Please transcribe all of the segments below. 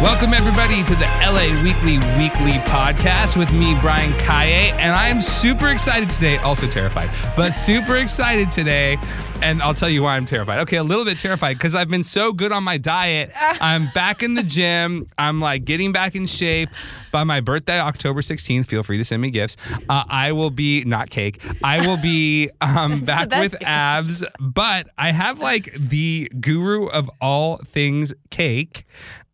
Welcome, everybody, to the LA Weekly Weekly podcast with me, Brian Calle. And I'm super excited today, also terrified, but super excited today. And I'll tell you why I'm terrified. Okay, a little bit terrified because I've been so good on my diet. I'm back in the gym. I'm like getting back in shape. By my birthday, October 16th, feel free to send me gifts. Uh, I will be, not cake, I will be um, back with abs, but I have like the guru of all things cake.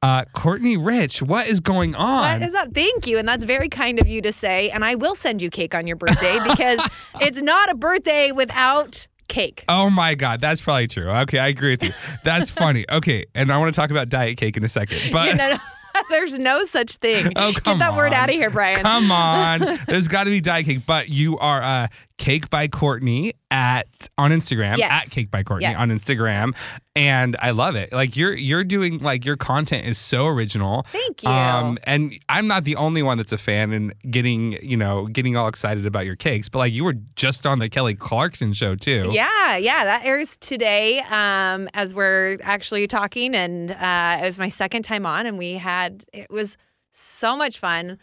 Uh, Courtney Rich, what is going on? What is up? Thank you. And that's very kind of you to say. And I will send you cake on your birthday because it's not a birthday without cake. Oh my God, that's probably true. Okay, I agree with you. That's funny. Okay, and I want to talk about diet cake in a second. But You know, there's no such thing. Oh, come Get that word out of here, Brian. come on, there's got to be diet cake. But you are uh, Cake by Courtney at on Instagram Yes. at Cake by Courtney Yes. on Instagram, and I love it. Like you're you're doing like your content is so original. Thank you. Um, and I'm not the only one that's a fan and getting you know getting all excited about your cakes. But like you were just on the Kelly Clarkson show too. Yeah, yeah, that airs today um, as we're actually talking, and uh, it was my second time on, and we had it was so much fun.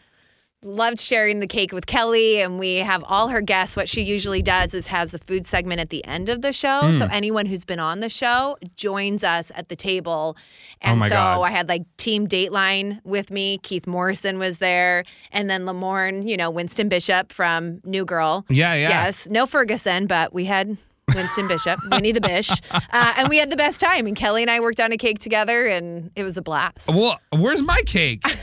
Loved sharing the cake with Kelly, and we have all her guests. What she usually does is has the food segment at the end of the show, Hmm. so anyone who's been on the show joins us at the table. And Oh my so God. I had like Team Dateline with me. Keith Morrison was there, and then Lamorne, you know, Winston Bishop from New Girl. Yeah, yeah. Yes, no Ferguson, but we had Winston Bishop, Winnie the Bish, uh, and we had the best time. And Kelly and I worked on a cake together, and it was a blast. Well, where's my cake?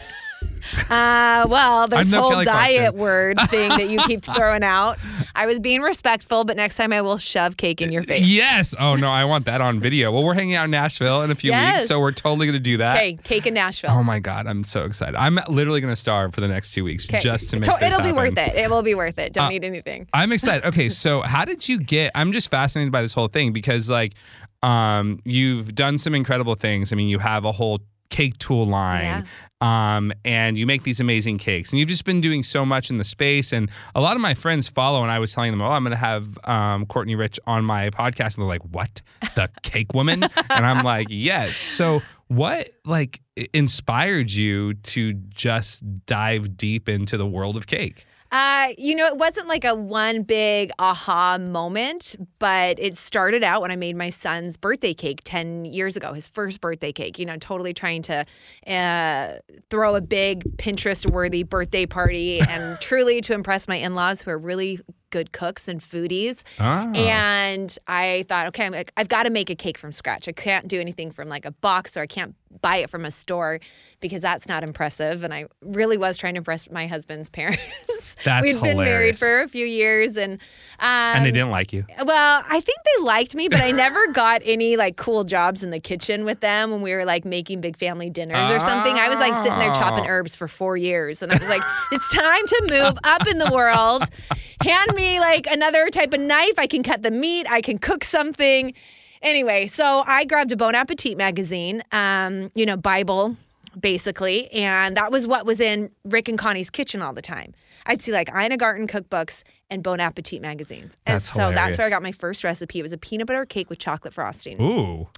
Uh, well, there's no whole diet word thing that you keep throwing out. I was being respectful, but next time I will shove cake in your face. Yes. Oh no, I want that on video. Well, we're hanging out in Nashville in a few Yes. weeks, so we're totally gonna do that. Okay, cake in Nashville. Oh my god, I'm so excited. I'm literally gonna starve for the next two weeks just to make To- It'll be happen. worth it. It will be worth it. Don't Uh, need anything. I'm excited. Okay, so how did you get? I'm just fascinated by this whole thing because like, um, you've done some incredible things. I mean, you have a whole cake tool line. Um, and you make these amazing cakes, and you've just been doing so much in the space. And a lot of my friends follow, and I was telling them, "Oh, I'm going to have um, Courtney Rich on my podcast," and they're like, "What? The cake woman?" and I'm like, "Yes." So, what like inspired you to just dive deep into the world of cake? Uh, you know, it wasn't like a one big aha moment, but it started out when I made my son's birthday cake 10 years ago, his first birthday cake, you know, totally trying to uh, throw a big Pinterest worthy birthday party and truly to impress my in laws who are really good cooks and foodies. Ah. And I thought, okay, I'm, I've got to make a cake from scratch. I can't do anything from like a box or I can't buy it from a store because that's not impressive. And I really was trying to impress my husband's parents. That's We'd been married for a few years and um, and they didn't like you. well, I think they liked me, but I never got any like cool jobs in the kitchen with them when we were like making big family dinners or something. I was like sitting there chopping Oh. herbs for four years, and I was like, it's time to move up in the world. Hand me like another type of knife. I can cut the meat. I can cook something. Anyway, so I grabbed a Bon Appetit magazine, um, you know, Bible basically, and that was what was in Rick and Connie's kitchen all the time. I'd see like Ina Garten cookbooks and Bon Appetit magazines. And That's so that's where I got my first recipe. It was a peanut butter cake with chocolate frosting. Ooh.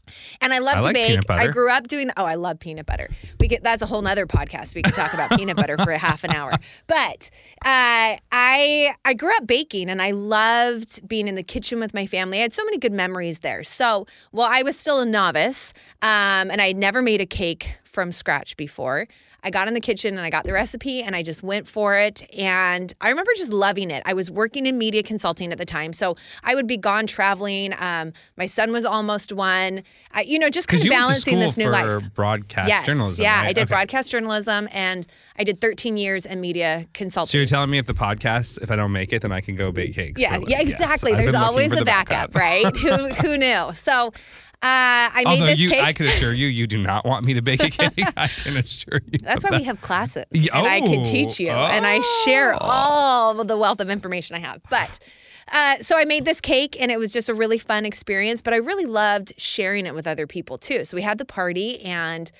And I love I to like bake. I grew up doing oh, I love peanut butter. We get that's a whole nother podcast. We could talk about peanut butter for a half an hour. But uh, I I grew up baking and I loved being in the kitchen with my family. I had so many good memories there. So while I was still a novice, um, and I had never made a cake from scratch before, I got in the kitchen and I got the recipe and I just went for it. And I remember just loving it. I was working in media consulting at the time. So I would be gone traveling. Um, my son was almost one. I, you know, just kind of you balancing went to this new life. broadcast Yes. journalism. Yeah, right? I did Okay. broadcast journalism and I did 13 years in media consulting. So you're telling me if the podcast, if I don't make it, then I can go bake cakes. Yeah, yeah. Yes. exactly. I've There's always a the backup, right? who who knew? So uh, I made Although this you, cake. I can assure you, you do not want me to bake a cake. I can assure you. That's why that. we have classes, Yeah, and I can oh, teach you, and I share oh. all the wealth of information I have. But uh, so I made this cake, and it was just a really fun experience. But I really loved sharing it with other people too. So we had the party, and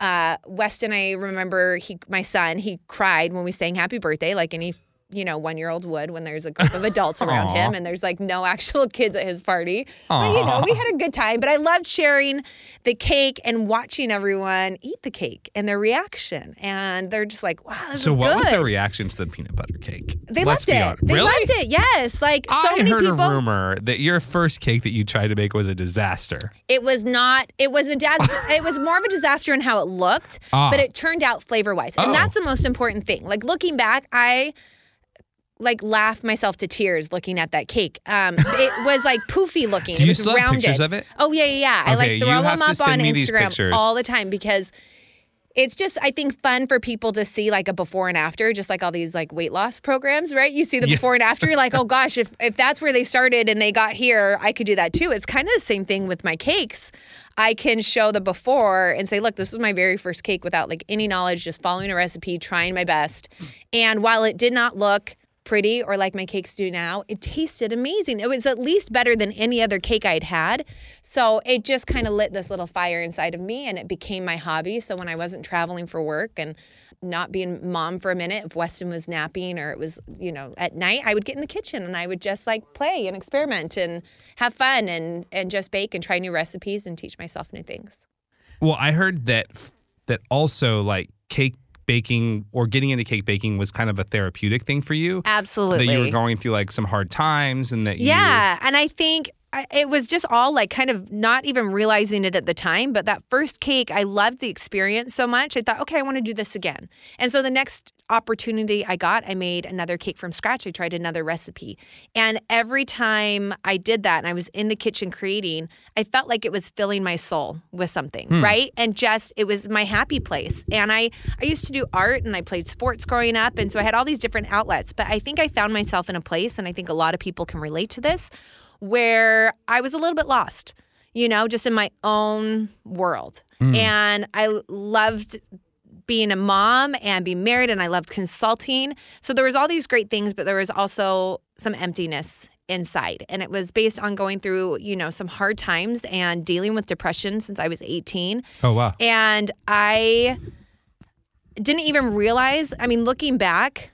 uh, Weston, I remember he, my son, he cried when we sang "Happy Birthday," like any you know one year old would when there's a group of adults around him, and there's like no actual kids at his party. But you know, we had a good time. But I loved sharing the cake and watching everyone eat the cake and their reaction, and they're just like, "Wow, this So is what good." was their reaction to the peanut butter cake? They Let's loved it. honest. They really? loved it. Yes, like so I many heard people. a rumor that your first cake that you tried to make was a disaster. It was not. It was a dad. it was more of a disaster in how it looked, Ah. but it turned out flavor wise, and Oh. that's the most important thing. Like looking back, I like laugh myself to tears looking at that cake. Um, it was like poofy looking. Do it you was still have rounded. pictures of it? Oh yeah, yeah, yeah. I like throw them up on Instagram all the time because it's just I think fun for people to see like a before and after, just like all these like weight loss programs, right? You see the Yeah. before and after, you're like, oh gosh, if if that's where they started and they got here, I could do that too. It's kind of the same thing with my cakes. I can show the before and say, look, this was my very first cake without like any knowledge, just following a recipe, trying my best. And while it did not look pretty or like my cakes do now, it tasted amazing. It was at least better than any other cake I'd had. So it just kind of lit this little fire inside of me and it became my hobby. So when I wasn't traveling for work and not being mom for a minute, if Weston was napping or it was, you know, at night, I would get in the kitchen and I would just like play and experiment and have fun and and just bake and try new recipes and teach myself new things. Well, I heard that that also like cake baking or getting into cake baking was kind of a therapeutic thing for you. Absolutely. That you were going through like some hard times and that you Yeah, and I think I- it was just all like kind of not even realizing it at the time, but that first cake, I loved the experience so much. I thought, okay, I want to do this again. And so the next opportunity I got, I made another cake from scratch. I tried another recipe. And every time I did that and I was in the kitchen creating, I felt like it was filling my soul with something, hmm. right? And just it was my happy place. And I I used to do art and I played sports growing up and so I had all these different outlets, but I think I found myself in a place and I think a lot of people can relate to this where I was a little bit lost, you know, just in my own world. Hmm. And I loved being a mom and being married and I loved consulting. So there was all these great things, but there was also some emptiness inside. And it was based on going through, you know, some hard times and dealing with depression since I was 18. Oh wow. And I didn't even realize, I mean, looking back,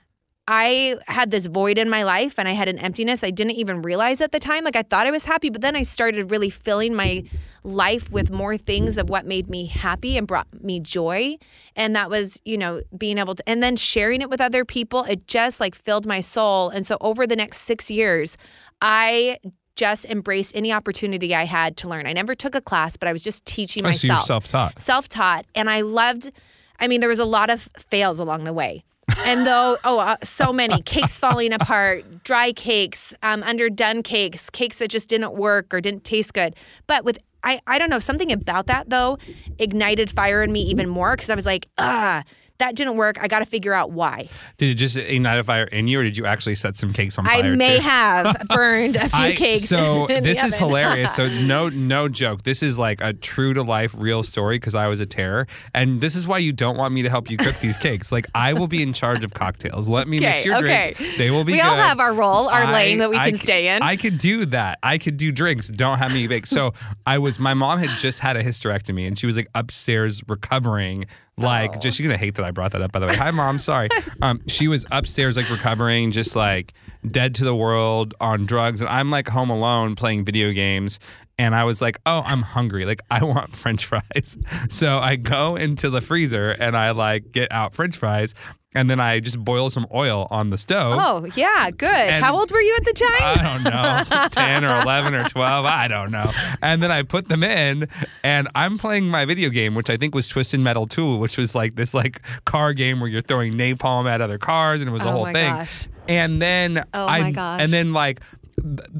I had this void in my life and I had an emptiness. I didn't even realize at the time. Like I thought I was happy, but then I started really filling my life with more things of what made me happy and brought me joy. And that was, you know, being able to, and then sharing it with other people. It just like filled my soul. And so over the next six years, I just embraced any opportunity I had to learn. I never took a class, but I was just teaching Oh, so myself self-taught. self-taught and i loved i mean there was a lot of fails along the way and though oh uh, so many. Cakes falling apart dry cakes um, underdone cakes cakes that just didn't work or didn't taste good. But with I, I don't know something about that though ignited fire in me even more because i was like ah that didn't work i got to figure out why Did it just ignite a fire in you, or did you actually set some cakes on fire? i may too? have burned a few I- cakes So this is oven. hilarious. So no, no joke. This is like a true to life, real story because I was a terror, and this is why you don't want me to help you cook these cakes. Like I will be in charge of cocktails. Let me mix your okay. drinks. They will be. we all have our role our I- lane that we I can stay in I could do that. I could do drinks. Don't have me bake. So I was. My mom had just had a hysterectomy, and she was like upstairs recovering. Like, Oh. just she's gonna hate that I brought that up. By the way, hi mom. Sorry. Um, she was upstairs like recovering, just like dead to the world on drugs, and I'm like home alone playing video games. And I was like, oh, I'm hungry. Like, I want French fries. So I go into the freezer and I like get out French fries. And then I just boil some oil on the stove. Oh, yeah, good. And- How old were you at the time? I don't know, 10 or 11 or 12. I don't know. And then I put them in, and I'm playing my video game, which I think was Twisted Metal 2, which was like this like car game where you're throwing napalm at other cars, and it was a Oh whole my thing. gosh. And then Oh I, my gosh. and then like,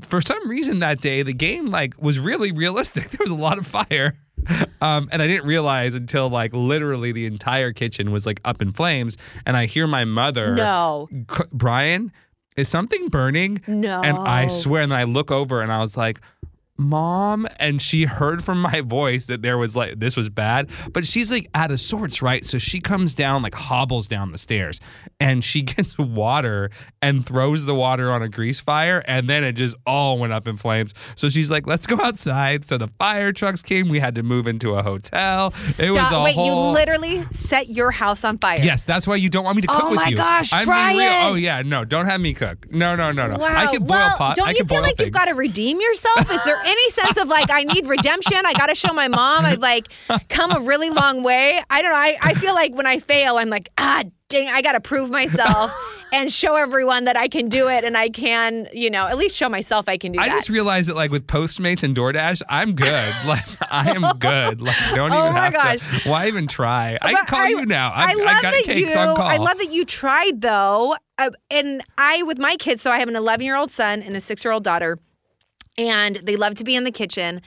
for some reason that day, the game like was really realistic. There was a lot of fire. Um, and I didn't realize until like literally the entire kitchen was like up in flames, and I hear my mother no. Brian, is something burning? No. And I swear, and then I look over and I was like, Mom, and she heard from my voice that there was like this was bad, but she's like out of sorts, right? So she comes down, like hobbles down the stairs, and she gets water and throws the water on a grease fire, and then it just all went up in flames. So she's like, "Let's go outside." So the fire trucks came. We had to move into a hotel. It was Stop. a Wait, whole. you literally set your house on fire. Yes, that's why you don't want me to cook Oh with my you. gosh, I'm being real. Brian. Oh yeah, no, don't have me cook. No, no, no, no. Wow. I can boil well, pot. Don't I you feel like things. you've got to redeem yourself? Is there any sense of like I need redemption? I got to show my mom I've like come a really long way. I don't know. I, I feel like when I fail, I'm like ah dang, I got to prove myself and show everyone that I can do it and I can you know at least show myself I can do I that. I just realized that like with Postmates and DoorDash, I'm good. Like I am good. Like don't Oh even my have gosh. to. Why even try? I can call you now. I I've, love I've got that cakes you. on call. I love that you tried though, uh, and I with my kids. So I have an 11 year old son and a six year old daughter, and they love to be in the kitchen.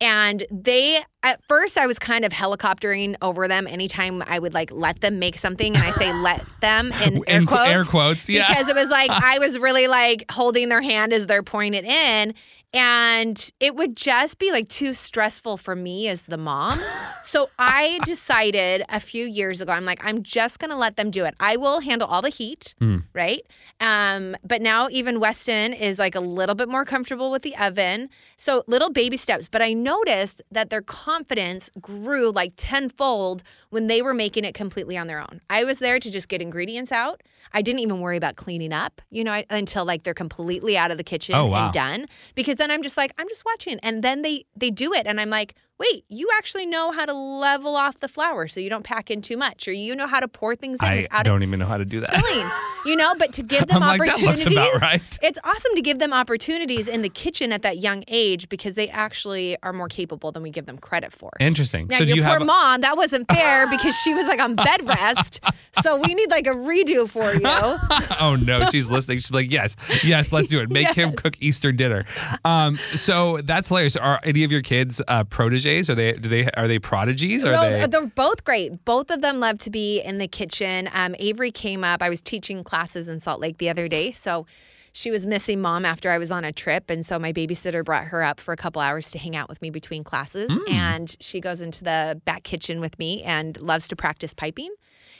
And they, at first, I was kind of helicoptering over them anytime I would like let them make something. And I say let them in air In quotes. air quotes, yeah. Because it was like I was really like holding their hand as they're pouring it in. And it would just be like too stressful for me as the mom. So I decided a few years ago, I'm like, I'm just going to let them do it. I will handle all the heat, right? Um, but now even Weston is like a little bit more comfortable with the oven. So little baby steps. But I noticed that their confidence grew like tenfold when they were making it completely on their own. I was there to just get ingredients out. I didn't even worry about cleaning up, you know, until like they're completely out of the kitchen Oh, wow. and done. Because then I'm just like, I'm just watching. And then they they do it. And I'm like, wait, you actually know how to level off the flour so you don't pack in too much, or you know how to pour things in I don't even know how to do that. spilling. You know, but to give them like, that opportunities. looks about right. It's awesome to give them opportunities in the kitchen at that young age because they actually are more capable than we give them credit for. Interesting. Now, so do your you poor mom, that wasn't fair because she was like on bed rest. So we need like a redo for you. oh no, she's listening. She's like, yes, yes, let's do it. Make him cook Easter dinner. Um, so that's hilarious. Are any of your kids uh, proteges? Are they? Do they? Are they prodigies? Are No, they? they're both great. Both of them love to be in the kitchen. Um, Avery came up. I was teaching classes in Salt Lake the other day, so she was missing mom after I was on a trip, and so my babysitter brought her up for a couple hours to hang out with me between classes. Hmm. And she goes into the back kitchen with me and loves to practice piping.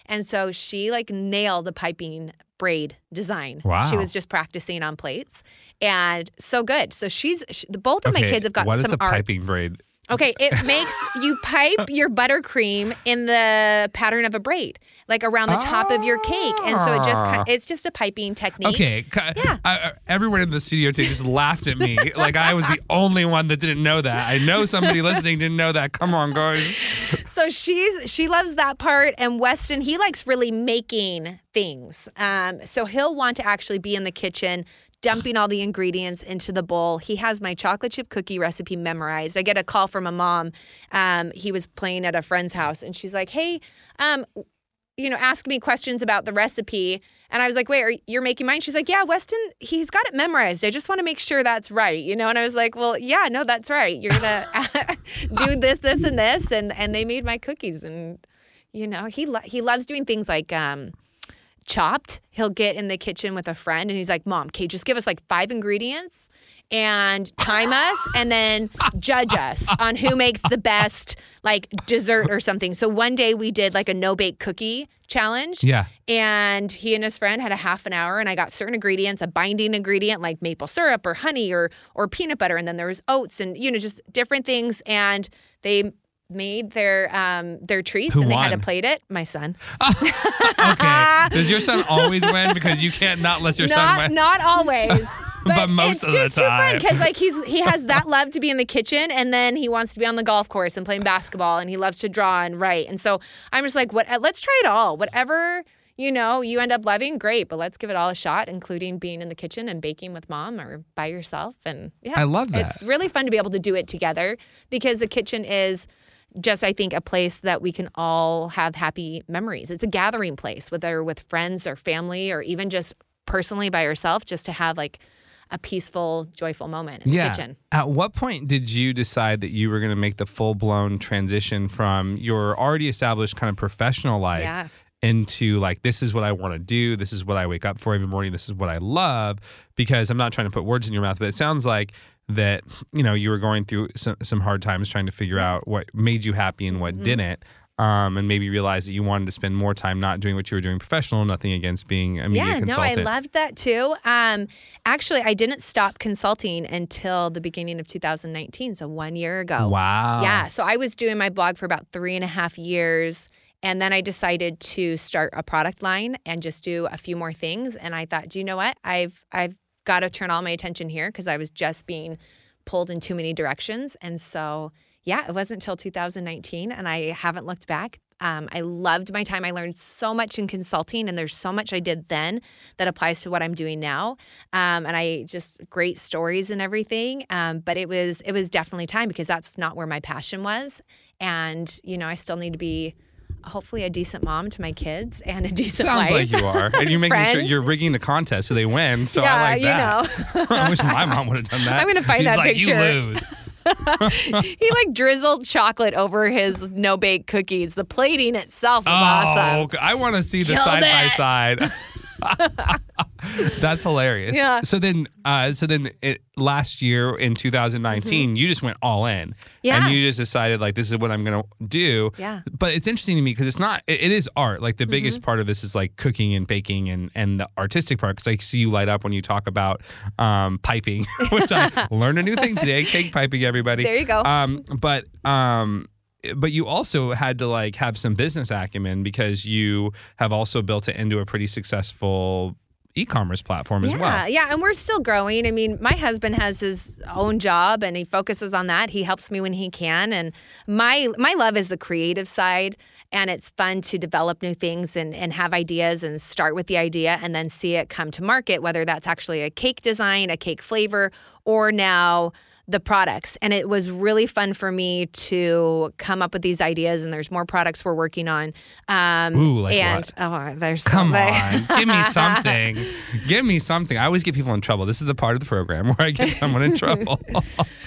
And so she like nailed the piping braid design. Wow. She was just practicing on plates, and so good. So she's she, both of my kids have got What is some a art. piping braid? Okay, it makes you pipe your buttercream in the pattern of a braid, like around the top of your cake, and so it just Ah. it's just a piping technique. Okay, Yeah. I- I- everyone in the studio today just laughed at me like I was the only one that didn't know that. I know somebody listening didn't know that. Come on, guys. So she's she loves that part, and Weston he likes really making things. Um, so he'll want to actually be in the kitchen. Dumping all the ingredients into the bowl. He has my chocolate chip cookie recipe memorized. I get a call from a mom. Um, he was playing at a friend's house, and she's like, "Hey, um, you know, ask me questions about the recipe. And I was like, wait, are, you're making mine? She's like, yeah, Weston, he's got it memorized. I just want to make sure that's right, you know? And I was like, well, yeah, no, that's right. You're to do this, this, and this. And, and they made my cookies. And, you know, he, lo- he loves doing things like, um, chopped. He'll get in the kitchen with a friend and he's like, Mom, okay, just give us like five ingredients and time us and then judge us on who makes the best like dessert or something. So one day we did like a no bake cookie challenge. Yeah. And he and his friend had a half an hour and I got certain ingredients, a binding ingredient like maple syrup or honey or or peanut butter. And then there was oats and you know, just different things. And they made their um their treats Who and they had won? to plate it. My son. Okay. Does your son always win? Because you can't not let your son win. not always. But, But most it's of the time. It's just too fun because like he's he has that love to be in the kitchen and then he wants to be on the golf course and playing basketball and he loves to draw and write and so I'm just like what let's try it all whatever you know, you end up loving, great, but let's give it all a shot, including being in the kitchen and baking with mom or by yourself. And yeah, I love that. It's really fun to be able to do it together because the kitchen is just I think a place that we can all have happy memories. It's a gathering place, whether with friends or family or even just personally by yourself, just to have like a peaceful, joyful moment in yeah. the kitchen. At what point did you decide that you were going to make the full blown transition from your already established kind of professional life Yeah. into like this is what I want to do, this is what I wake up for every morning, this is what I love? Because I'm not trying to put words in your mouth, but it sounds like that you know you were going through some, some hard times trying to figure out what made you happy and Mm-hmm. what didn't. Um, and maybe realize that you wanted to spend more time not doing what you were doing professional. Nothing against being a media yeah, consultant. no, I loved that too. Um, actually, I didn't stop consulting until the beginning of 2019, so one year ago. Wow. Yeah, so I was doing my blog for about three and a half years. And then I decided to start a product line and just do a few more things. And I thought, do you know what? I've I've got to turn all my attention here because I was just being pulled in too many directions. And so, yeah, it wasn't until 2019, and I haven't looked back. Um, I loved my time. I learned so much in consulting, and there's so much I did then that applies to what I'm doing now. Um, and I just great stories and everything. Um, but it was it was definitely time because that's not where my passion was. And you know, I still need to be hopefully a decent mom to my kids and a decent Sounds wife. like you are, and you're making sure you're rigging the contest so they win. So yeah, I like that. you know. I wish my mom would have done that. I'm gonna find She's that like, picture. You lose. he like drizzled chocolate over his no bake cookies. The plating itself was oh, awesome. Oh, I want to see the Killed side by side. That's hilarious. Yeah. So then, uh, so then, it, last year in 2019, you just went all in. Mm-hmm. Yeah. And you just decided like this is what I'm gonna do. Yeah. But it's interesting to me because it's not. It, it is art. Like the Mm-hmm. biggest part of this is like cooking and baking and and the artistic part. Because I see you light up when you talk about um, piping, which I learned a new thing today. Cake piping, everybody. There you go. Um, but um, but you also had to like have some business acumen because you have also built it into a pretty successful e-commerce platform as yeah, well. yeah, and we're still growing. I mean, my husband has his own job and he focuses on that. He helps me when he can, and my my love is the creative side, and it's fun to develop new things and and have ideas and start with the idea and then see it come to market, whether that's actually a cake design, a cake flavor, or now the products. And it was really fun for me to come up with these ideas. And there's more products we're working on. Um, Ooh, like and what? oh, there's Come so on, give me something. Give me something. I always get people in trouble. This is the part of the program where I get someone in trouble.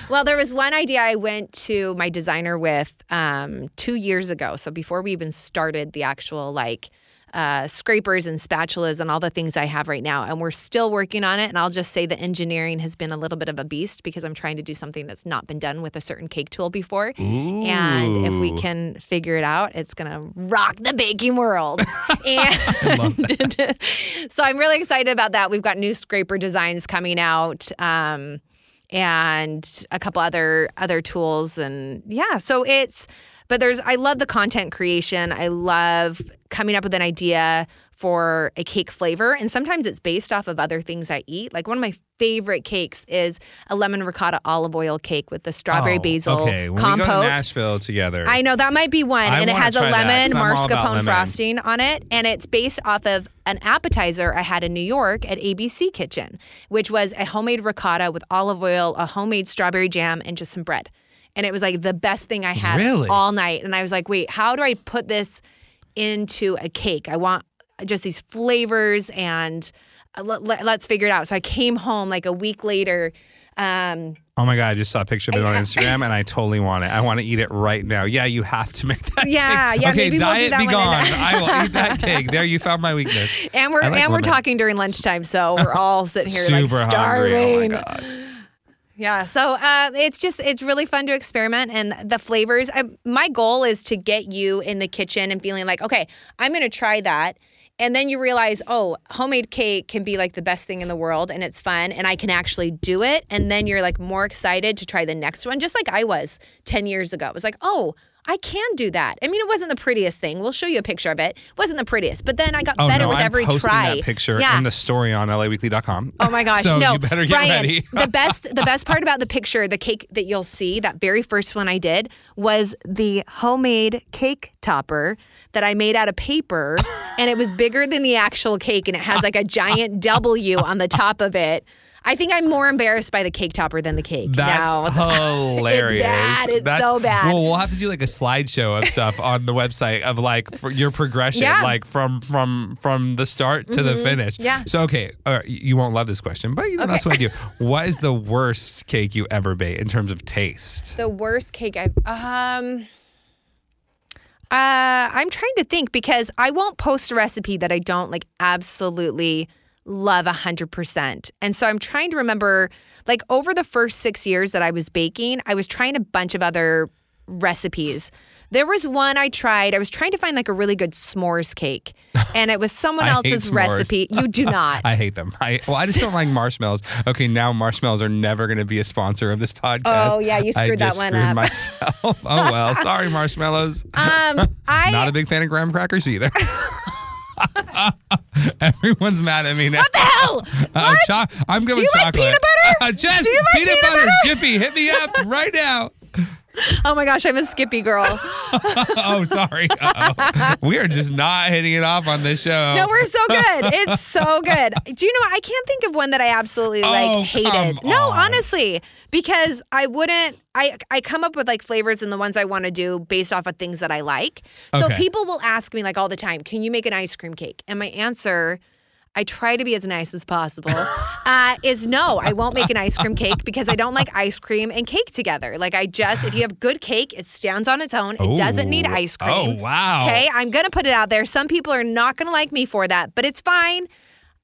Well, there was one idea I went to my designer with um, two years ago. So before we even started the actual like uh, scrapers and spatulas and all the things I have right now, and we're still working on it. And I'll just say the engineering has been a little bit of a beast because I'm trying to do something that's not been done with a certain cake tool before. And if we can figure it out, it's gonna rock the baking world. and so I'm really excited about that. We've got new scraper designs coming out. Um, and a couple other other tools and yeah so it's but there's i love the content creation. I love coming up with an idea for a cake flavor. And sometimes it's based off of other things i eat. Like one of my favorite cakes is a lemon ricotta olive oil cake with the strawberry Oh, basil Okay, when we go to Nashville together. I know that might be one, I and it has a lemon that, lemon 'cause I'm all about mascarpone frosting on it, and it's based off of an appetizer I had in New York at ABC Kitchen, which was a homemade ricotta with olive oil, a homemade strawberry jam, and just some bread. And it was like the best thing I had Really? all night. And I was like, wait, how do I put this into a cake? I want just these flavors and uh, let, let, us figure it out. So I came home like a week later. Um, oh my god, I just saw a picture of it on Instagram and I totally want it. I want to eat it right now. Yeah, you have to make that. Yeah, cake. yeah, Okay, we'll diet that be gone. I will eat that cake. There, you found my weakness. and we're like and we're talking during lunchtime, so we're all sitting here like Super starving. hungry. Oh my god. Yeah, so uh, it's just it's really fun to experiment and the flavors. I, my goal is to get you in the kitchen and feeling like, okay, I'm to try that, and then you realize, oh, homemade cake can be like the best thing in the world, and it's fun, and I can actually do it, and then you're like more excited to try the next one, just like I was ten years ago. It was like, oh, I can do that. I mean, it wasn't the prettiest thing. We'll show you a picture of it. It wasn't the prettiest, but then I got Oh better no, with I'm every posting try. that picture yeah. in the story on laweekly.com. Oh my gosh, so no. you better get Brian, ready. the best the best part about the picture, the cake that you'll see, that very first one I did was the homemade cake topper that I made out of paper and it was bigger than the actual cake and it has like a giant W on the top of it. I think I'm more embarrassed by the cake topper than the cake. That's now. hilarious. It's bad. It's That's- so bad. Well, we'll have to do like a slideshow of stuff on the website of like for your progression, Yeah. Mm-hmm. like from from from the start to the finish. Yeah. So okay, all right, you won't love this question, but you know that's what I do. What is the worst cake you ever baked in terms of taste? The worst cake I've um uh I'm trying to think because I won't post a recipe that I don't like absolutely love 100%. And so I'm trying to remember like over the first 6 years that I was baking, I was trying a bunch of other recipes. There was one I tried. I was trying to find like a really good s'mores cake, and it was someone else's recipe. You do not. I hate them. I well, I just don't like marshmallows. Okay, now marshmallows are never going to be a sponsor of this podcast. Oh, yeah, you I screwed that just one screwed up. myself. Oh well, sorry, marshmallows. um, I Not a big fan of graham crackers either. Everyone's mad at me now. what the hell? Uh, cho- I'm going Do you like chocolate. peanut butter? Uh, Jess, Do you like peanut, peanut butter. butter? Jiffy, hit me up right now. Oh my gosh, I'm a Skippy girl. oh, sorry. Uh-oh. We are just not hitting it off on this show. No, we're so good. It's so good. Do you know what? I can't think of one that I absolutely oh, like Oh, hated. No, on. honestly, because I wouldn't I I come up with like flavors and the ones I want to do based off of things that I like. So Okay. people will ask me like all the time, "Can you make an ice cream cake?" And my answer I try to be as nice as possible. Uh, is no, I won't make an ice cream cake because I don't like ice cream and cake together. Like I just, if you have good cake, it stands on its own. It doesn't need ice cream. Oh, wow. Okay, I'm gonna put it out there. Some people are not gonna like me for that, but it's fine.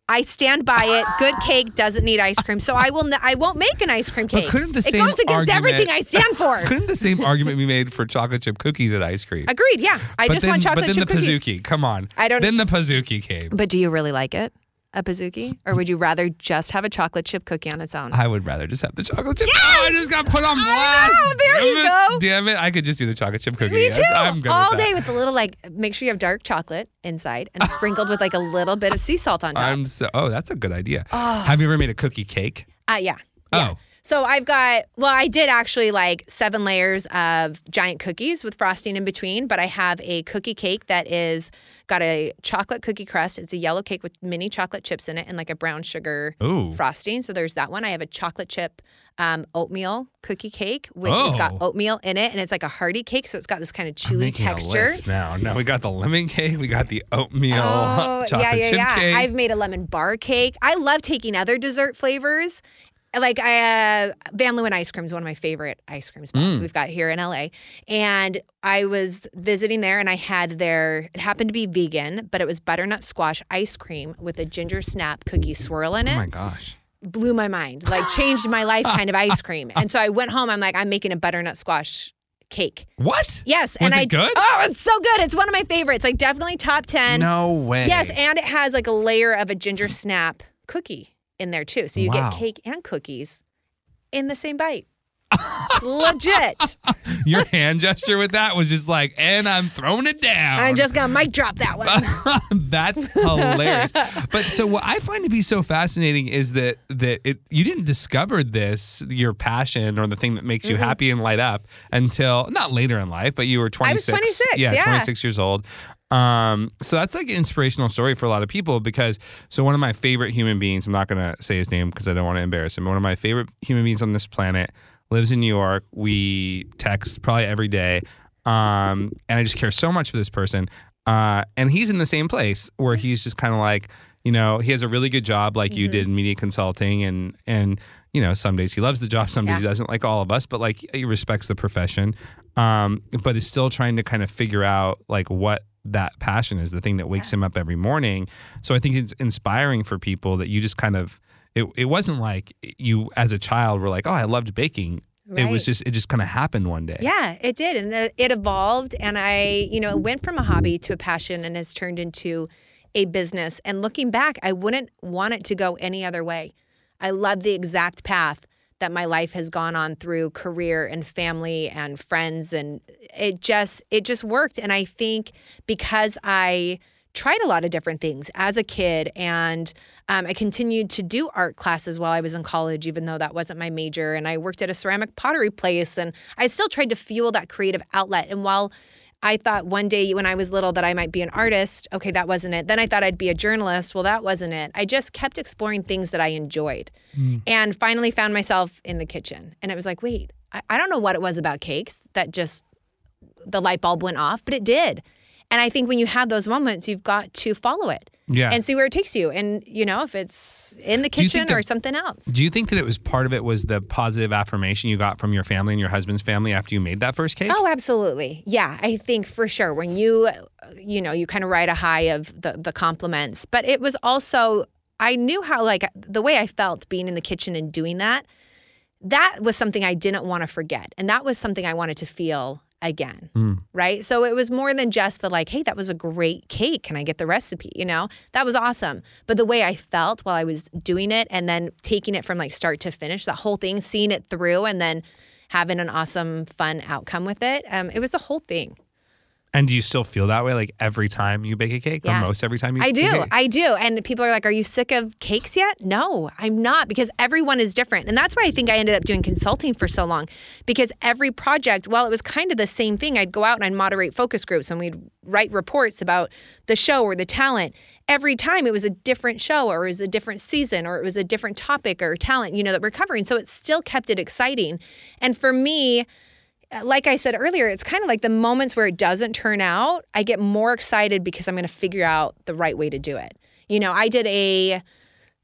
I stand by it. Good cake doesn't need ice cream, so I will. N- I won't make an ice cream cake. But cake. couldn't the it same goes against argument- everything I stand for. Couldn't the same argument be made for chocolate chip cookies and ice cream? Agreed. Yeah, I but just then, want chocolate chip cookies. But then the cookies. Pizookie, come on. I don't- Then the Pizookie came. But do you really like it, a Pizookie, or would you rather just have a chocolate chip cookie on its own? I would rather just have the chocolate chip. Oh, I just got put on blast. know, there Damn you it. go. Damn it. I could just do the chocolate chip cookie. Me yes. too. I'm good All with day with a little like. Make sure you have dark chocolate inside and sprinkled with like a little bit of sea salt on top. I'm so. Oh, that's a good idea. Have you ever made a cookie cake? Uh, yeah. yeah. Oh. So I've got, well, I did actually like seven layers of giant cookies with frosting in between, but I have a cookie cake that is got a chocolate cookie crust. It's a yellow cake with mini chocolate chips in it and like a brown sugar Ooh. frosting. So there's that one. I have a chocolate chip um, oatmeal cookie cake, which has got Oh. oatmeal in it and it's like a hearty cake. So it's got this kind of chewy texture. now. No, we got the lemon cake. We got the oatmeal Oh, chocolate yeah, yeah, chip yeah. cake. I've made a lemon bar cake. I love taking other dessert flavors. Like I, uh, Van Leeuwen ice cream is one of my favorite ice cream Mm. spots we've got here in LA. And I was visiting there, and I had their. It happened to be vegan, but it was butternut squash ice cream with a ginger snap cookie swirl in it. oh my gosh. blew my mind, like changed my life kind of ice cream. And so I went home. I'm like, I'm making a butternut squash cake. What? Yes, Was and it I good? Oh, it's so good. It's one of my favorites. Like definitely top ten. No way. Yes, and it has like a layer of a ginger snap cookie in there too. So you Wow. get cake and cookies in the same bite. Legit. Your hand gesture with that was just like, and I'm throwing it down. I'm just gonna mic drop that one. That's hilarious. But so what I find to be so fascinating is that that it you didn't discover this your passion or the thing that makes you mm-hmm. happy and light up until not later in life, but you were 26. 26, yeah, yeah. 26 years old. Um, so that's like an inspirational story for a lot of people because so one of my favorite human beings, I'm not gonna say his name because I don't want to embarrass him. One of my favorite human beings on this planet lives in New York. We text probably every day. Um, and I just care so much for this person. Uh, and he's in the same place where he's just kind of like, you know, he has a really good job like you did in media consulting and and you know, some days he loves the job, some days he doesn't like all of us, but like he respects the profession. Um, but is still trying to kind of figure out like what that passion is, the thing that wakes him up every morning. So I think it's inspiring for people that you just kind of it, it wasn't like you as a child were like, oh, I loved baking. It was just it just kind of happened one day. Yeah, it did. And it, it evolved. And I, you know, it went from a hobby to a passion and has turned into a business. And looking back, I wouldn't want it to go any other way. I love the exact path that my life has gone on through career and family and friends and it just it just worked. And I think because I tried a lot of different things as a kid and um, i continued to do art classes while i was in college even though that wasn't my major and i worked at a ceramic pottery place and i still tried to fuel that creative outlet. And while I thought one day when I was little that I might be an artist. Okay, that wasn't it. Then I thought I'd be a journalist. Well, that wasn't it. I just kept exploring things that I enjoyed mm. and finally found myself in the kitchen. And it was like, wait, I, I don't know what it was about cakes that just the light bulb went off, but it did. And I think when you have those moments, you've got to follow it. Yeah. And see where it takes you. And, you know, if it's in the kitchen that, or something else. Do you think that it was part of it was the positive affirmation you got from your family and your husband's family after you made that first cake? Oh, absolutely. Yeah. I think for sure when you, you know, you kind of ride a high of the, the compliments, but it was also, I knew how, like, the way I felt being in the kitchen and doing that, that was something I didn't want to forget. And that was something I wanted to feel again. Mm. Right. So it was more than just the like, hey, that was a great cake. Can I get the recipe? You know, that was awesome. But the way I felt while I was doing it and then taking it from like start to finish, that whole thing, seeing it through and then having an awesome, fun outcome with it, um, it was a whole thing. And do you still feel that way like every time you bake a cake yeah. or most every time you I do. I do. And people are like, "Are you sick of cakes yet?" No, I'm not because everyone is different. And that's why I think I ended up doing consulting for so long because every project, while it was kind of the same thing, I'd go out and I'd moderate focus groups and we'd write reports about the show or the talent. Every time it was a different show or it was a different season or it was a different topic or talent, you know, that we're covering. So it still kept it exciting. And for me, Uh, like I said earlier, it's kind of like the moments where it doesn't turn out, I get more excited because I'm going to figure out the right way to do it. You know, I did a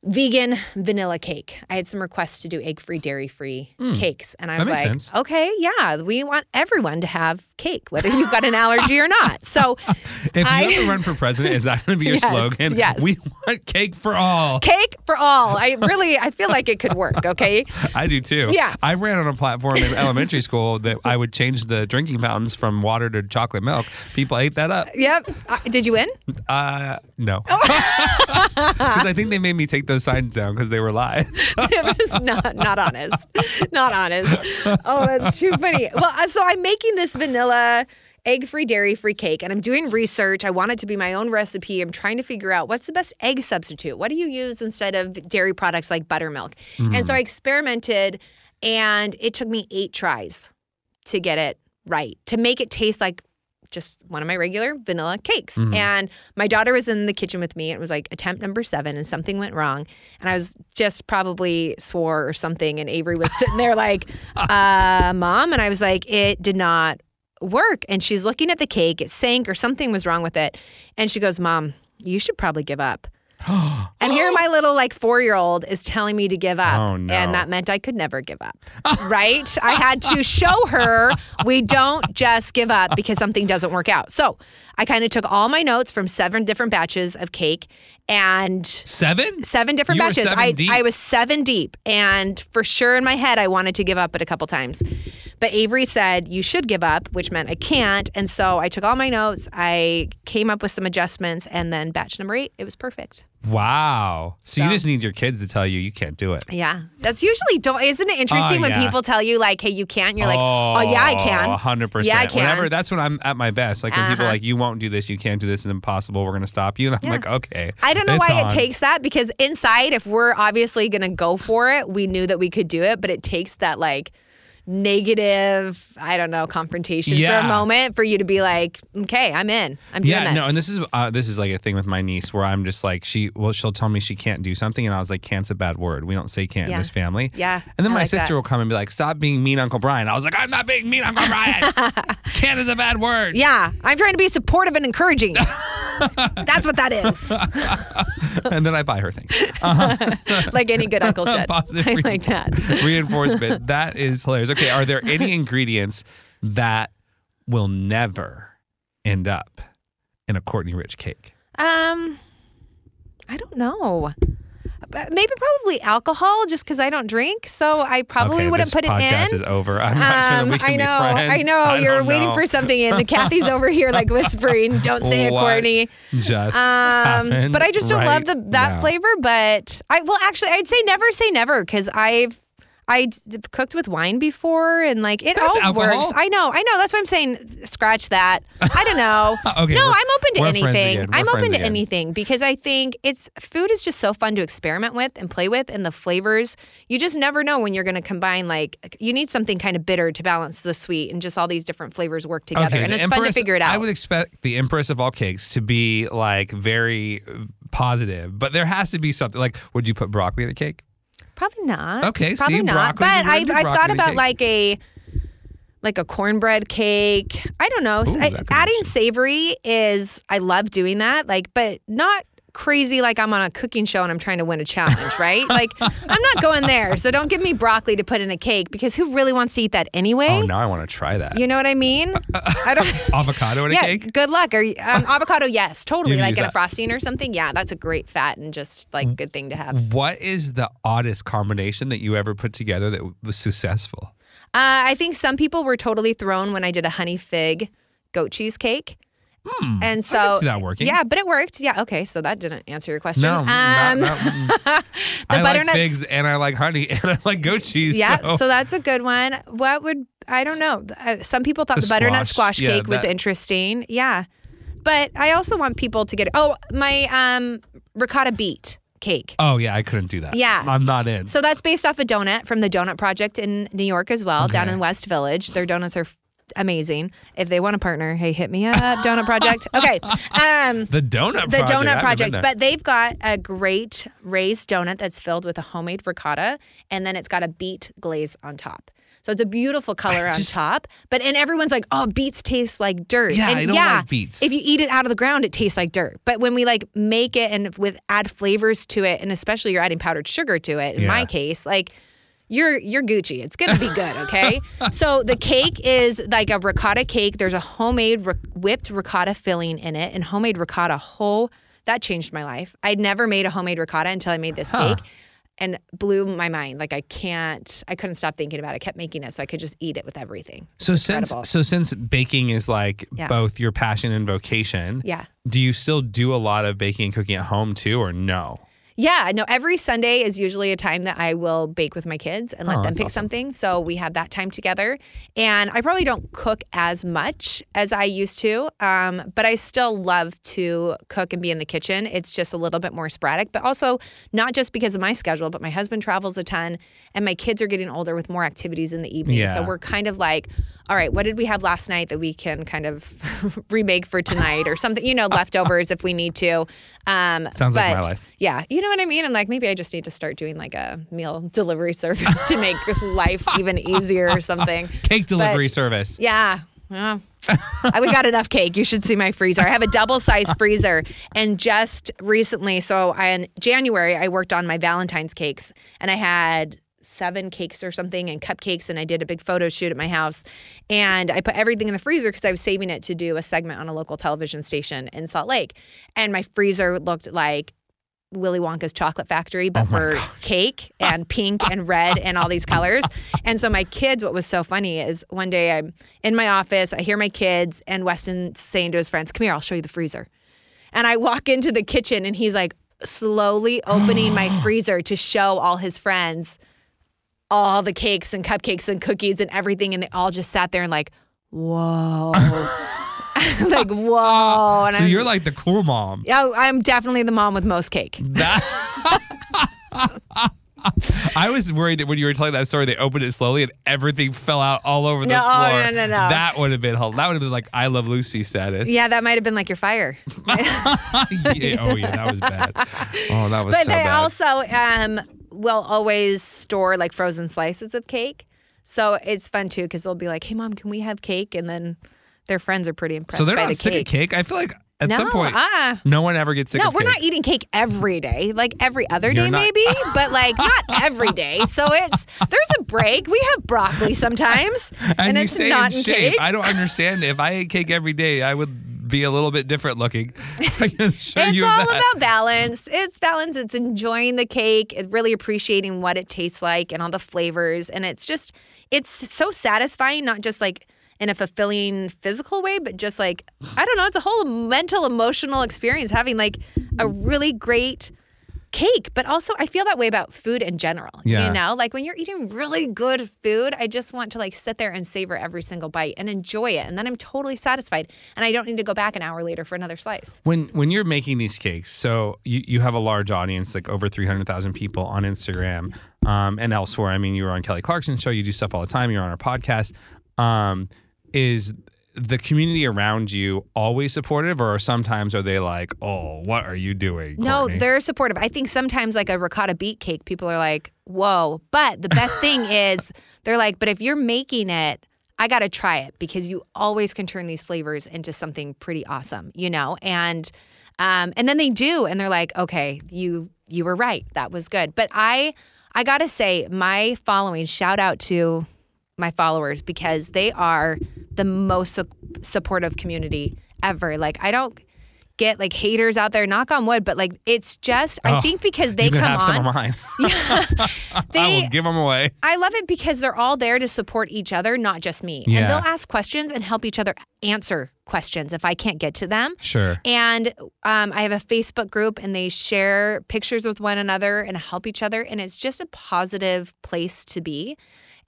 vegan vanilla cake. I had some requests to do egg free, dairy free mm, cakes. And I was like, sense. okay, yeah, we want everyone to have cake, whether you've got an allergy or not. So if I, you ever run for president, is that going to be your yes, slogan? Yes. We want cake for all. Cake for all. I really, I feel like it could work. Okay. I do too. Yeah. I ran on a platform in elementary school that I would change the drinking fountains from water to chocolate milk. People ate that up. Yep. Uh, did you win? Uh, no. Because I think they made me take those signs down because they were lies. it was not not honest. Not honest. Oh, that's too funny. Well, uh, so I'm making this vanilla egg free, dairy free cake. And I'm doing research. I want it to be my own recipe. I'm trying to figure out what's the best egg substitute. What do you use instead of dairy products like buttermilk? Mm. And so I experimented, and it took me eight tries to get it right, to make it taste like just one of my regular vanilla cakes. Mm-hmm. And my daughter was in the kitchen with me. It was like attempt number seven, and something went wrong. And I was just probably swore or something. And Avery was sitting there like, uh, Mom. And I was like, It did not work. And she's looking at the cake. It sank or something was wrong with it. And she goes, Mom, you should probably give up. and here my little like four year old is telling me to give up. Oh, no. And that meant I could never give up. right? I had to show her we don't just give up because something doesn't work out. So I kind of took all my notes from seven different batches of cake and seven? Seven different you batches. Seven I? I was seven deep. And for sure in my head, I wanted to give up it a couple times. But Avery said, You should give up, which meant I can't. And so I took all my notes, I came up with some adjustments, and then batch number eight, it was perfect. Wow. So, so, you just need your kids to tell you you can't do it. Yeah. That's usually don't isn't it interesting oh, when yeah. people tell you like, hey, you can't? You're like, oh yeah, I can. hundred percent. Yeah, I can. Whenever that's when I'm at my best. Like when uh-huh. people are like, you won't do this, you can't do this, it's impossible, we're gonna stop you. And I'm yeah. like, okay. I don't know why on. it takes that because inside, if we're obviously gonna go for it, we knew that we could do it, but it takes that like negative, I don't know, confrontation yeah. for a moment for you to be like, okay, I'm in. I'm doing yeah, this. no, and this is uh, this is like a thing with my niece where I'm just like she well she'll tell me she can't do something and I was like can't's a bad word. We don't say can't yeah. in this family. Yeah. And then I my like sister that. will come and be like, stop being mean, Uncle Brian. I was like, I'm not being mean, Uncle Brian. can't is a bad word. Yeah, I'm trying to be supportive and encouraging. That's what that is. and then I buy her things. Uh-huh. like any good uncle should. Positive I like that. Reinforcement. That is hilarious. Okay, are there any ingredients that will never end up in a Courtney Rich cake? Um, I don't know. Maybe probably alcohol, just because I don't drink, so I probably okay, wouldn't this put it in. is over. I'm not um, sure that we can I know, be friends. I know. I You're know. waiting for something, and the Kathy's over here like whispering, "Don't say what it, Courtney." Just um, but I just don't right love the that now. flavor. But I well, actually, I'd say never say never because I've I d- cooked with wine before, and like it That's all alcohol. works. I know, I know. That's why I'm saying scratch that. I don't know. Okay, no, I'm open to anything. I'm open to again. anything because I think it's food is just so fun to experiment with and play with, and the flavors. You just never know when you're going to combine. Like you need something kind of bitter to balance the sweet, and just all these different flavors work together, and the it's fun to figure it out. I would expect the Empress of all cakes to be like very uh, positive, but there has to be something. Like, would you put broccoli in a cake? Probably not. Okay, probably see, not. broccoli, But I, I've thought about cake. like a like a cornbread cake. I don't know. Ooh, I- that could be adding savory is I love doing that. Like, but not crazy like I'm on a cooking show and I'm trying to win a challenge, right? like I'm not going there. So don't give me broccoli to put in a cake because who really wants to eat that anyway? Oh, now I want to try that. You know what I mean? I don't. Avocado in a yeah, cake? good luck. Or um, avocado, yes, totally. Like use in a frosting or something. Yeah, that's a great fat and just like good thing to have. What is the oddest combination that you ever put together that was successful? Uh, I think some people were totally thrown when I did a honey fig goat cheese cake. and so Hmm, see that working. Yeah, but it worked. Yeah, okay. So that didn't answer your question. No, um, not, not, mm. I like figs and I like honey and I like goat cheese. yeah, so. so. that's a good one. What would I don't know. Uh, Some people thought The the, butternut squash, yeah, cake was interesting. Yeah, but I also want people to get. Oh, my um, ricotta beet cake. Oh yeah, I couldn't do that. Yeah. I'm not in. So that's based off a donut from the Donut Project in New York as well, down in West Village. Their donuts are amazing. If they want a partner, hey, hit me up, Donut Project. Okay. Um, the donut the project. Donut Project, but they've got a great raised donut that's filled with a homemade ricotta, and then it's got a beet glaze on top. So it's a beautiful color on just- top. But and everyone's like, "Oh, beets taste like dirt." Yeah, and I don't yeah, like beets. If you eat it out of the ground, it tastes like dirt. But when we like make it and with add flavors to it, and especially you're adding powdered sugar to it, in Yeah. my case, like you're you're Gucci. It's gonna be good, okay? so the cake is like a ricotta cake. There's a homemade ri- whipped ricotta filling in it, and homemade ricotta. Whole that changed my life. I'd never made a homemade ricotta until I made this Huh. cake. And blew my mind. Like I can't, I couldn't stop thinking about it. I kept making it so I could just eat it with everything. so since so since baking is like Yeah. both your passion and vocation, Yeah. do you still do a lot of baking and cooking at home too, or no? Yeah, no, every Sunday is usually a time that I will bake with my kids and let Oh, them pick awesome. something. So we have that time together. And I probably don't cook as much as I used to, um, but I still love to cook and be in the kitchen. It's just a little bit more sporadic, but also not just because of my schedule, but my husband travels a ton and my kids are getting older with more activities in the evening. So we're kind of like, all right, what did we have last night that we can kind of remake for tonight or something, you know, leftovers if we need to. Um, Sounds like my life. yeah, you know what I mean? I'm like, maybe I just need to start doing like a meal delivery service to make life even easier or something. Cake delivery service. Yeah. Yeah. I we got enough cake. You should see my freezer. I have a double size freezer. And just recently, so in January, I worked on my Valentine's cakes and I had seven cakes or something and cupcakes and I did a big photo shoot at my house and I put everything in the freezer because I was saving it to do a segment on a local television station in Salt Lake. And my freezer looked like Willy Wonka's chocolate factory, but Oh for gosh. cake and pink and red and all these colors. And so my kids, what was so funny is one day I'm in my office, I hear my kids, and Weston saying to his friends, Come here, I'll show you the freezer. And I walk into the kitchen and he's like slowly opening my freezer to show all his friends all the cakes and cupcakes and cookies and everything. And they all just sat there and like, whoa. like, whoa. And So I'm, you're like the cool mom. yeah, I'm definitely the mom with most cake. I was worried that when you were telling that story, they opened it slowly and everything fell out all over the No, oh, floor. no, no, no. no. That would have been. That would have been like I love Lucy status. Yeah, that might have been like your fire. Yeah, Oh yeah, that was bad. Oh, that was But so they bad. also um, will always store like frozen slices of cake. So it's fun too because they'll be like, "Hey, mom, can we have cake?" And then their friends are pretty impressed so they're by not the sick cake. of cake. I feel like at no, some point, uh, no one ever gets sick no, we're cake. not eating cake every day. Like every other You're day, not- maybe, but like not every day. So it's there's a break. We have broccoli sometimes, and, and, you it's stay not in shape. cake. I don't understand. If I ate cake every day, I would be a little bit different looking. I can assure It's all that. about balance. It's balance. It's enjoying the cake, it's really appreciating what it tastes like and all the flavors. And it's just, it's so satisfying, not just like in a fulfilling physical way, but just like, I don't know, it's a whole mental, emotional experience having like a really great cake, but also I feel that way about food in general. Yeah. You know, like when you're eating really good food, I just want to like sit there and savor every single bite and enjoy it. And then I'm totally satisfied. And I don't need to go back an hour later for another slice. When when you're making these cakes, so you, you have a large audience, like over 300,000 people on Instagram um, and elsewhere. I mean, you were on Kelly Clarkson's show, you do stuff all the time, you're on our podcast. Um, is the community around you always supportive, or sometimes are they like, oh, what are you doing? No, Courtney?" they're supportive. I think sometimes like a ricotta beet cake, people are like, whoa. But the best thing is they're like, but if you're making it, I got to try it because you always can turn these flavors into something pretty awesome, you know? And um, and then they do, and they're like, okay, you you were right. That was good. But I I gotta say, my following, shout out to my followers because they are the most su- supportive community ever. Like I don't get like haters out there, knock on wood, but like it's just I Oh, think because they come have some on. of mine. I They will give them away. I love it because they're all there to support each other, not just me. Yeah. And they'll ask questions and help each other answer questions if I can't get to them. Sure. And um, I have a Facebook group and they share pictures with one another and help each other. And it's just a positive place to be.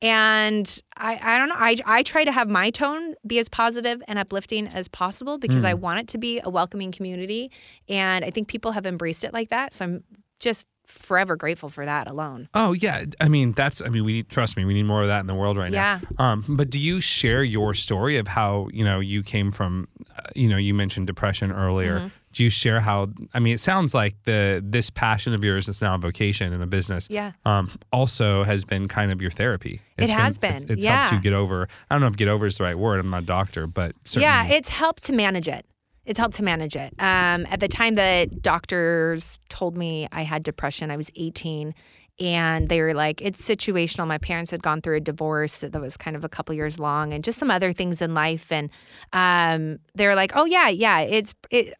And I, I don't know, I, I try to have my tone be as positive and uplifting as possible because I want it to be a welcoming community. And I think people have embraced it like that. So I'm just forever grateful for that alone. Oh yeah, I mean that's I mean we need trust me we need more of that in the world right Yeah. now. Um, but do you share your story of how you know you came from, uh, you know you mentioned depression earlier. Mm-hmm. Do you share how? I mean, it sounds like the this passion of yours that's now a vocation and a business. Yeah. Um, also has been kind of your therapy. It has It's, been, it's yeah. helped you get over. I don't know if get over is the right word. I'm not a doctor, but certainly. Yeah, it's helped to manage it. It's helped to manage it. Um, at the time that doctors told me I had depression, I was 18, and they were like, "It's situational." My parents had gone through a divorce that was kind of a couple years long, and just some other things in life, and um, they were like, "Oh yeah, yeah, it's it.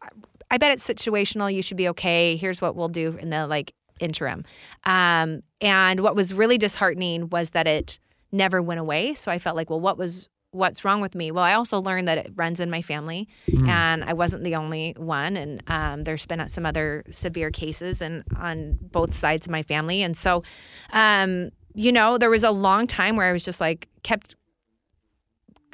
I bet it's situational. You should be okay. Here's what we'll do in the like interim." Um, and what was really disheartening was that it never went away. So I felt like, well, what was what's wrong with me? Well, I also learned that it runs in my family, and I wasn't the only one. And um, there's been some other severe cases, and on both sides of my family. And so, um, you know, there was a long time where I was just like kept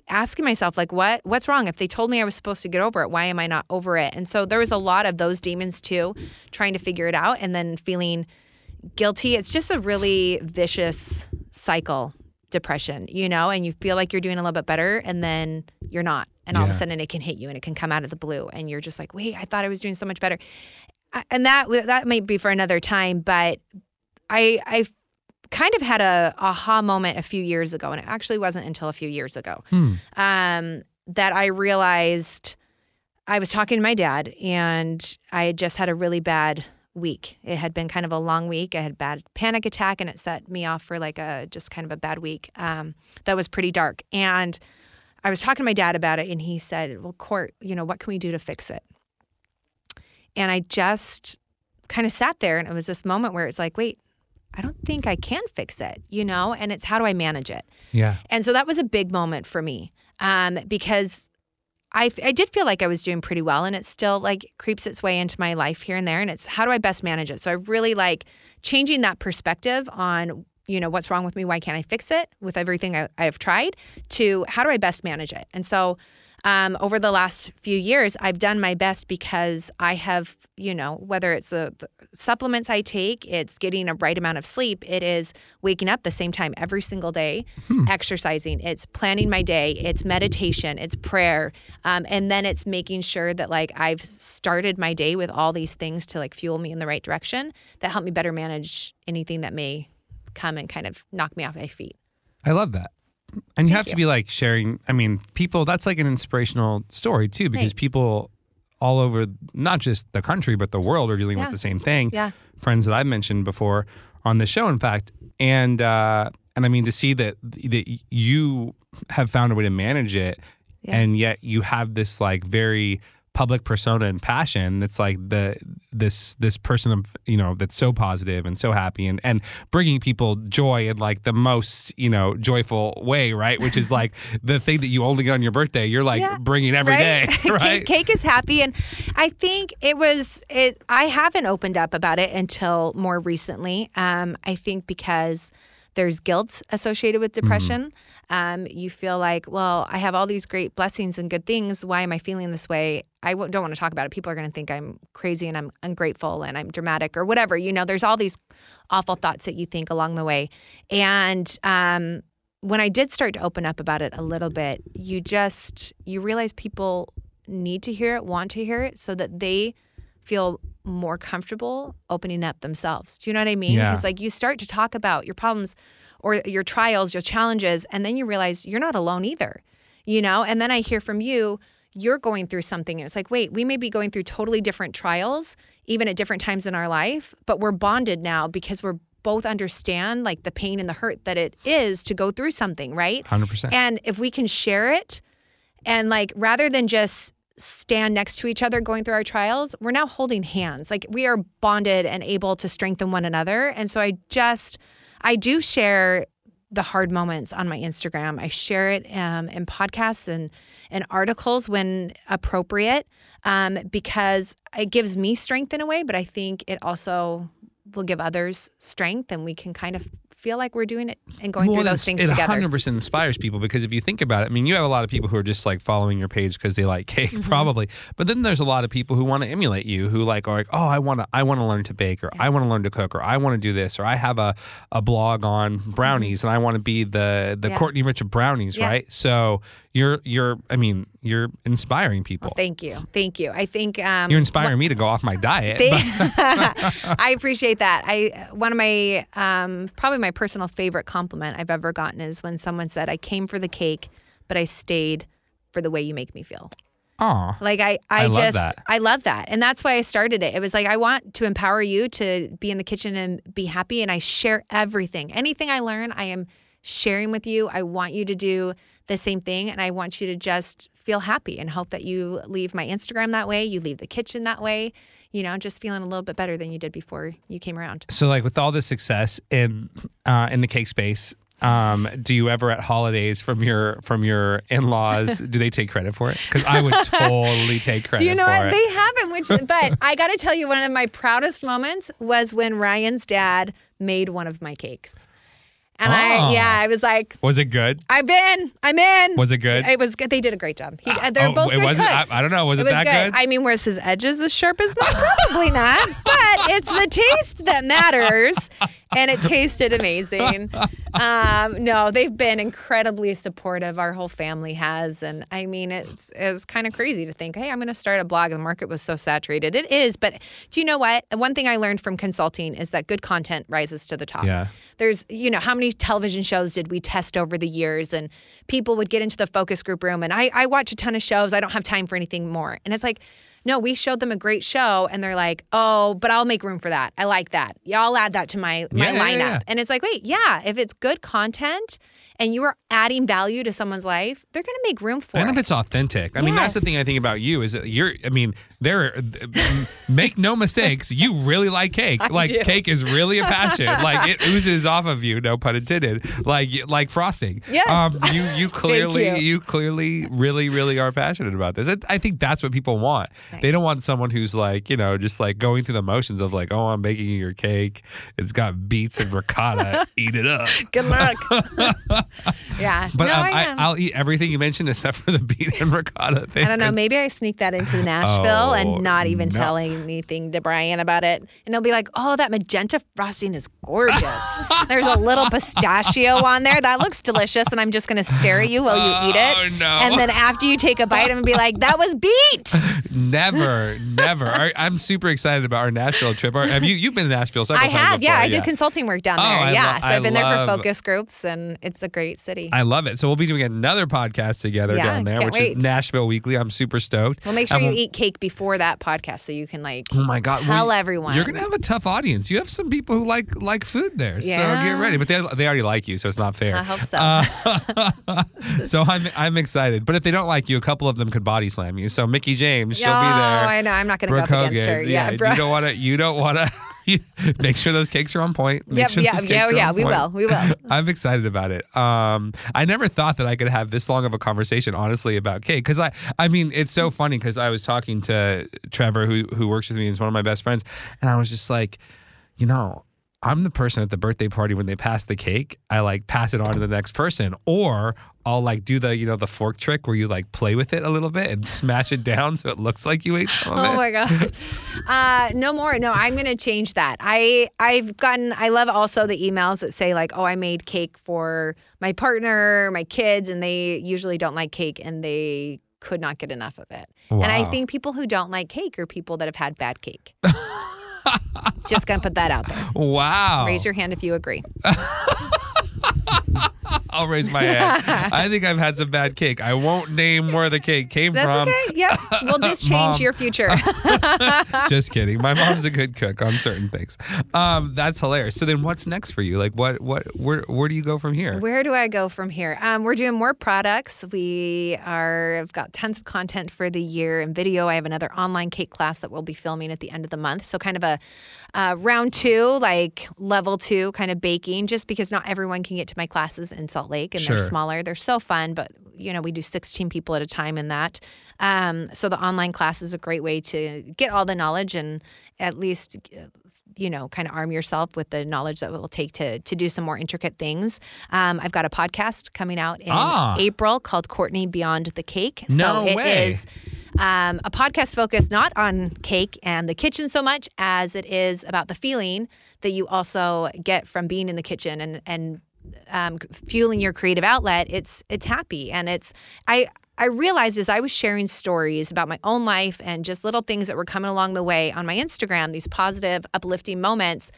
asking myself like what what's wrong? If they told me i was supposed to get over it why am i not over it? And so there was a lot of those demons too trying to figure it out and then feeling guilty. It's just a really vicious cycle depression you know and you feel like you're doing a little bit better and then you're not. And all of a sudden it can hit you and it can come out of the blue and you're just like wait i thought i was doing so much better. And that that might be for another time but i i kind of had a aha moment a few years ago and it actually wasn't until a few years ago Hmm. um, that I realized I was talking to my dad and I had just had a really bad week. It had been kind of a long week. I had a bad panic attack and it set me off for like a just kind of a bad week um, that was pretty dark. And I was talking to my dad about it and he said, Well, Court, you know, what can we do to fix it? And I just kind of sat there and it was this moment where it's like, wait, I don't think I can fix it, you know? And it's how do I manage it? Yeah. And so that was a big moment for me um, because I, I did feel like I was doing pretty well and it still like creeps its way into my life here and there. And it's how do I best manage it? So I really like changing that perspective on, you know, what's wrong with me? Why can't I fix it with everything I, I've tried to how do I best manage it? And so um, over the last few years, I've done my best because I have, you know, whether it's the, the supplements I take, it's getting a right amount of sleep, it is waking up the same time every single day, exercising, it's planning my day, it's meditation, it's prayer, um, and then it's making sure that like I've started my day with all these things to like fuel me in the right direction that help me better manage anything that may come and kind of knock me off my feet. I love that. And you have to be like sharing. I mean, people. That's like an inspirational story too, because Thanks. people all over, not just the country but the world, are dealing Yeah. with the same thing. Yeah. Friends that I've mentioned before on the show, in fact, and uh, and I mean to see that that you have found a way to manage it, Yeah. and yet you have this like very public persona and passion that's like the this this person of you know that's so positive and so happy and and bringing people joy in like the most you know joyful way right which is like the thing that you only get on your birthday you're like Yeah, bringing every day right? right cake, cake is happy, and I think it was it. I haven't opened up about it until more recently. Um, I think because there's guilt associated with Mm-hmm. depression. Um, you feel like, well, I have all these great blessings and good things. Why am I feeling this way? I w- don't want to talk about it. People are going to think I'm crazy and I'm ungrateful and I'm dramatic or whatever. You know, there's all these awful thoughts that you think along the way, and um, when I did start to open up about it a little bit, you just you realize people need to hear it, want to hear it, so that they feel more comfortable opening up themselves. Do you know what I mean? Yeah. Because like you start to talk about your problems or your trials, your challenges, and then you realize you're not alone either. You know, and then I hear from you, you're going through something, and it's like, wait, we may be going through totally different trials, even at different times in our life, but we're bonded now because we're both understand like the pain and the hurt that it is to go through something, right? 100% And if we can share it and like rather than just stand next to each other going through our trials, we're now holding hands. Like we are bonded and able to strengthen one another. And so I just, I do share the hard moments on my Instagram. I share it um, in podcasts and, and articles when appropriate um, because it gives me strength in a way, but I think it also will give others strength and we can kind of feel like we're doing it and going through those things it together. 100% inspires people because if you think about it, I mean, you have a lot of people who are just like following your page because they like cake, Mm-hmm. probably. But then there's a lot of people who want to emulate you, who like are like, oh, I want to, I want to learn to bake, or I want to learn to cook, or I want to do this, or I have a, a blog on brownies, and I want to be the the Mm-hmm. Yeah. Courtney Rich of brownies, Yeah. right? So you're you're, I mean, you're inspiring people. Thank you. Thank you. I think um, you're inspiring me to go off my diet. They- I appreciate that. I one of my um, probably my personal favorite compliment I've ever gotten is when someone said, "I came for the cake, but I stayed for the way you make me feel." Aw. Like I, I, I love just, that. I love that, and that's why I started it. It was like I want to empower you to be in the kitchen and be happy, and I share everything. Anything I learn, I am sharing with you. I want you to do the same thing, and I want you to just feel happy and hope that you leave my Instagram that way, you leave the kitchen that way. You know, just feeling a little bit better than you did before you came around. So, like with all this success in uh, in the cake space, um, do you ever at holidays from your from your in laws do they take credit for it? Because I would totally take credit. Do you know what? it. They haven't, which but I got to tell you, one of my proudest moments was when Ryan's dad made one of my cakes. And Oh. I, yeah, I was like, was it good? I've been, I'm in. Was it good? It was good. They did a great job. He, uh, they're oh, both it good wasn't- I-. I don't know. Was it that good? I mean, was his edges as sharp as mine? Probably not. But it's the taste that matters, and it tasted amazing. Um, no, they've been incredibly supportive. Our whole family has, and I mean, it's it's kind of crazy to think, hey, I'm going to start a blog. And the market was so saturated. It is, but do you know what? One thing I learned from consulting is that good content rises to the top Yeah. there's you know how many television shows did we test over the years and people would get into the focus group room and I, I watch a ton of shows i don't have time for anything more and it's like no we showed them a great show and they're like oh but i'll make room for that. I like that. Yeah i'll add that to my my Yeah, yeah, lineup. yeah. and it's like wait yeah if it's good content and you are adding value to someone's life they're going to make room for And it if it's authentic, I mean, that's the thing I think about you is that you're. I mean, there. make no mistakes, you really like cake. like do. cake is really a passion. like it oozes off of you, no pun intended. Like like frosting. Yes. Um, you you clearly you. you. clearly really really are passionate about this. I, I think that's what people want. They don't want someone who's like you know just like going through the motions of like oh I'm making you your cake. It's got beets and ricotta. Eat it up. good luck yeah But no, um, I, I, am. I'll eat everything you mentioned except for the beet and ricotta thing. I don't know. Maybe I sneak that into Nashville Oh, and not even no. tell anything to Brian about it. And he'll be like, oh, that magenta frosting is gorgeous. There's a little pistachio on there. That looks delicious. And I'm just going to stare at you while you eat it. Oh, no. And then after you take a bite, I'm going to be like, that was beet. Never, never. I, I'm super excited about our Nashville trip. Have you? You've been to Nashville several I times have. before, Yeah, I did consulting work down Oh, there. I yeah. lo- so I've been there love- for focus groups and it's a great city. I love it. So we'll be doing another podcast together Yeah, down there, which wait. is Nashville Weekly. I'm super stoked. We'll make sure And you we'll- eat cake before that podcast so you can like Oh my God! tell well, everyone. You're gonna have a tough audience. You have some people who like like food there, so get ready. But they they already like you, so it's not fair. I hope so. Uh, so I'm I'm excited. But if they don't like you, a couple of them could body slam you. So Mickie James, she'll oh, be there. Oh I know. I'm not going to go up against her. Yeah, you bro. don't want to. You don't want to. make sure those cakes are on point. Make Yep, sure yeah, yeah, yeah, we point. will, we will. I'm excited about it. Um, I never thought that I could have this long of a conversation, honestly, about cake. Because I, I mean, it's so funny because I was talking to Trevor, who who works with me, is one of my best friends, and I was just like, you know. I'm the person at the birthday party when they pass the cake, I like pass it on to the next person. Or I'll like do the, you know, the fork trick where you like play with it a little bit and smash it down so it looks like you ate some of it. Oh my god. Uh, no more. No, I'm gonna change that. I I've gotten. I love also the emails that say like, oh, I made cake for my partner, my kids, and they usually don't like cake, and they could not get enough of it. And I think people who don't like cake are people that have had bad cake. Just gonna put that out there. Wow. Raise your hand if you agree. I'll raise my hand. I think I've had some bad cake. I won't name where the cake came That's from. okay. Yep. We'll just change your future. Just kidding. My mom's a good cook on certain things. Um, that's hilarious. So then, what's next for you? Like, what, what, where, where do you go from here? Where do I go from here? Um, we're doing more products. We are I've got tons of content for the year and video. I have another online cake class that we'll be filming at the end of the month. So kind of a uh, round two, like level two, kind of baking. Just because not everyone can get to my classes in Salt Lake and Sure. they're smaller. They're so fun, but you know we do 16 people at a time in that. Um, so the online class is a great way to get all the knowledge and at least you know, kind of arm yourself with the knowledge that it will take to to do some more intricate things. Um, I've got a podcast coming out in Ah. April called Courtney Beyond the Cake. No so it way. is um, a podcast focused not on cake and the kitchen so much as it is about the feeling that you also get from being in the kitchen and and um, fueling your creative outlet. It's it's happy and it's I. I realized as I was sharing stories about my own life and just little things that were coming along the way on my Instagram, these positive, uplifting moments,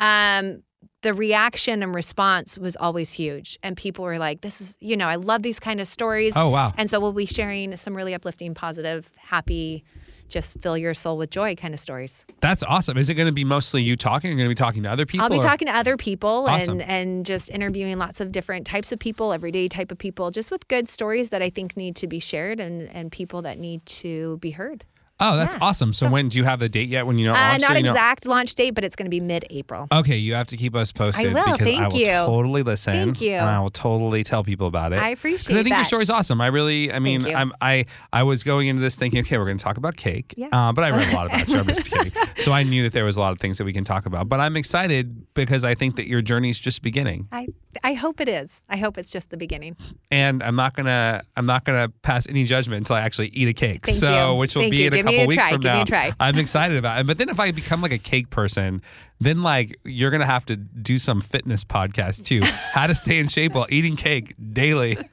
um, the reaction and response was always huge. And people were like, this is, you know, I love these kind of stories. Oh, wow. And so we'll be sharing some really uplifting, positive, happy, just fill your soul with joy kind of stories. That's awesome. Is it going to be mostly you talking? Or going to be talking to other people? I'll be or- talking to other people Awesome. and and just interviewing lots of different types of people, everyday type of people, just with good stories that I think need to be shared and and people that need to be heard. Oh, that's Yeah. awesome. So, when do you have the date yet? When you know? Uh, launch, not know- exact launch date, but it's going to be mid-April. Okay, you have to keep us posted I will. because I Thank will you. totally listen. Thank you. And I will totally tell people about it. I appreciate. Because I think your that. story's awesome. I really, I mean. I'm, I I was going into this thinking, okay, we're going to talk about cake. Yeah. Uh, but I read a lot about you. I'm just kidding. So I knew that there was a lot of things that we can talk about. But I'm excited because I think that your journey's just beginning, I I hope it is. I hope it's just the beginning. and I'm not gonna I'm not gonna pass any judgment until I actually eat a cake. Thank so you. which will Thank be you. in a couple a weeks try. from Give me now. a try. I'm excited about it. But then if I become like a cake person, then like you're gonna have to do some fitness podcast too. How to stay in shape while eating cake daily.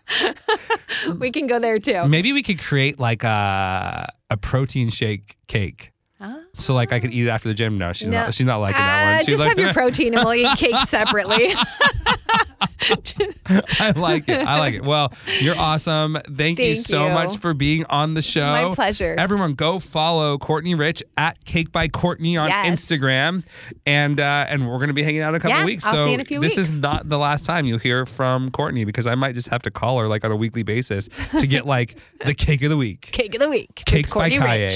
We can go there too. Maybe we could create like a a protein shake cake. Ah. So like I could eat it after the gym. No, she's No. not. She's not liking that Uh, one. She just looked have your protein and we'll eat cake separately. I like it. I like it. Well, you're awesome. Thank, you so you. much for being on the show. My pleasure. Everyone, go follow Courtney Rich at Cake by Courtney on Yes. Instagram, and uh, and we're gonna be hanging out in a couple Yeah, weeks. I'll so see you in a few this is not the last time you'll hear from Courtney because I might just have to call her like on a weekly basis to get like the cake of the week. cake of the week. Cakes by Kaye.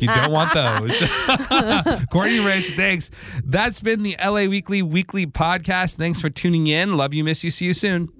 You don't want those. Courtney Rich, thanks. That's been the LA Weekly Weekly Podcast. Thanks for tuning in. Love you, miss you. See you soon.